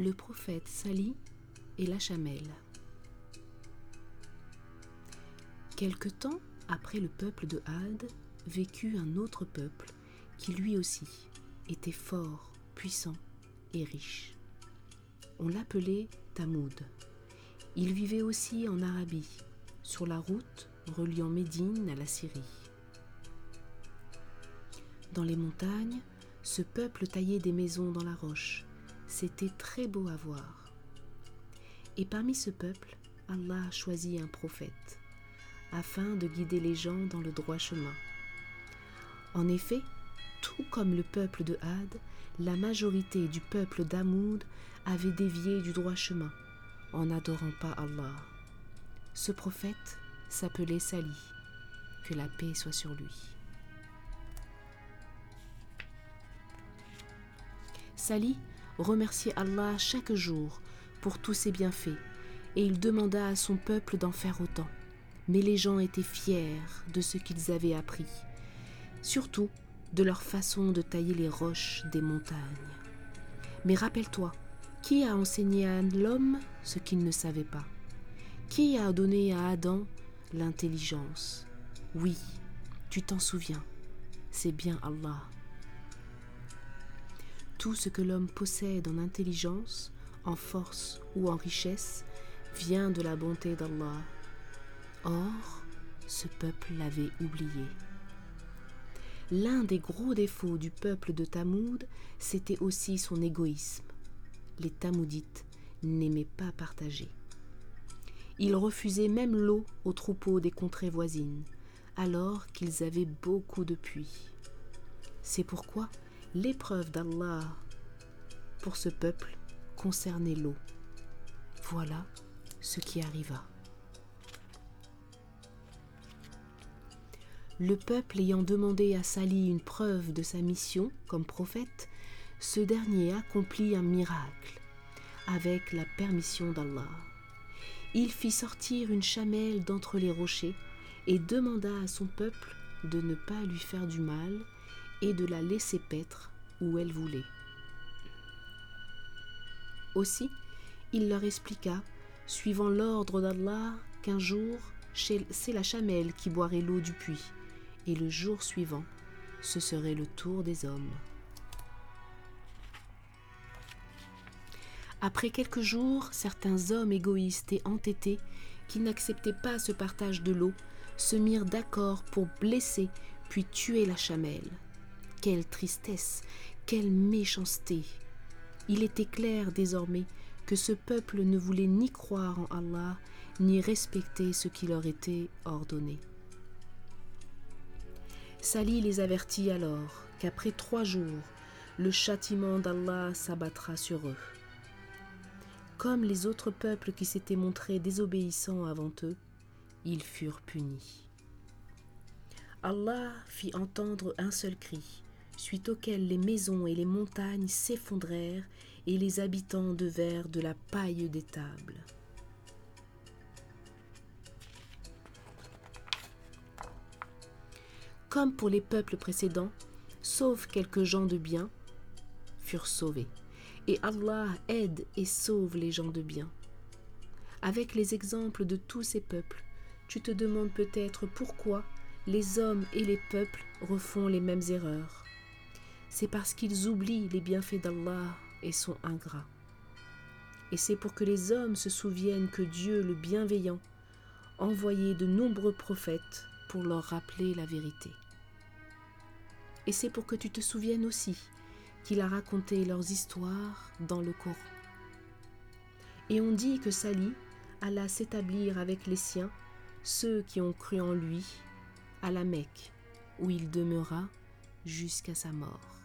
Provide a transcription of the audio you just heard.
le prophète Salih et la chamelle. Quelque temps après le peuple de Had, vécut un autre peuple qui lui aussi était fort, puissant et riche. On l'appelait Tamoud. Il vivait aussi en Arabie, sur la route reliant Médine à la Syrie. Dans les montagnes, ce peuple taillait des maisons dans la roche. C'était très beau à voir. Et parmi ce peuple, Allah choisit un prophète, afin de guider les gens dans le droit chemin. En effet, tout comme le peuple de Had, la majorité du peuple d'Amoud avait dévié du droit chemin en n'adorant pas Allah. Ce prophète s'appelait Salih, que la paix soit sur lui. Salih remerciait Allah chaque jour pour tous ses bienfaits, et il demanda à son peuple d'en faire autant. Mais les gens étaient fiers de ce qu'ils avaient appris, surtout de leur façon de tailler les roches des montagnes. Mais rappelle-toi, qui a enseigné à l'homme ce qu'il ne savait pas? Qui a donné à Adam l'intelligence? Oui, tu t'en souviens, c'est bien Allah. Tout ce que l'homme possède en intelligence, en force ou en richesse vient de la bonté d'Allah. Or, ce peuple l'avait oublié. L'un des gros défauts du peuple de Tamoud, c'était aussi son égoïsme. Les Tamoudites n'aimaient pas partager. Ils refusaient même l'eau aux troupeaux des contrées voisines, alors qu'ils avaient beaucoup de puits. C'est pourquoi l'épreuve d'Allah pour ce peuple concernait l'eau. Voilà ce qui arriva. Le peuple ayant demandé à Salih une preuve de sa mission comme prophète, ce dernier accomplit un miracle avec la permission d'Allah. Il fit sortir une chamelle d'entre les rochers et demanda à son peuple de ne pas lui faire du mal et de la laisser paître où elle voulait. Aussi, il leur expliqua, suivant l'ordre d'Allah, qu'un jour, c'est la chamelle qui boirait l'eau du puits et le jour suivant, ce serait le tour des hommes. Après quelques jours, certains hommes égoïstes et entêtés, qui n'acceptaient pas ce partage de l'eau, se mirent d'accord pour blesser puis tuer la chamelle. Quelle tristesse, quelle méchanceté. Il était clair désormais que ce peuple ne voulait ni croire en Allah, ni respecter ce qui leur était ordonné. Salih les avertit alors qu'après trois jours, le châtiment d'Allah s'abattra sur eux. Comme les autres peuples qui s'étaient montrés désobéissants avant eux, ils furent punis. Allah fit entendre un seul cri, suite auquel les maisons et les montagnes s'effondrèrent et les habitants devinrent de la paille des tables. comme pour les peuples précédents, sauf quelques gens de bien, furent sauvés. Et Allah aide et sauve les gens de bien. Avec les exemples de tous ces peuples, tu te demandes peut-être pourquoi les hommes et les peuples refont les mêmes erreurs. C'est parce qu'ils oublient les bienfaits d'Allah et sont ingrats. Et c'est pour que les hommes se souviennent que Dieu, le bienveillant, envoyait de nombreux prophètes pour leur rappeler la vérité. Et c'est pour que tu te souviennes aussi qu'il a raconté leurs histoires dans le Coran. Et on dit que Sali alla s'établir avec les siens, ceux qui ont cru en lui, à la Mecque, où il demeura jusqu'à sa mort.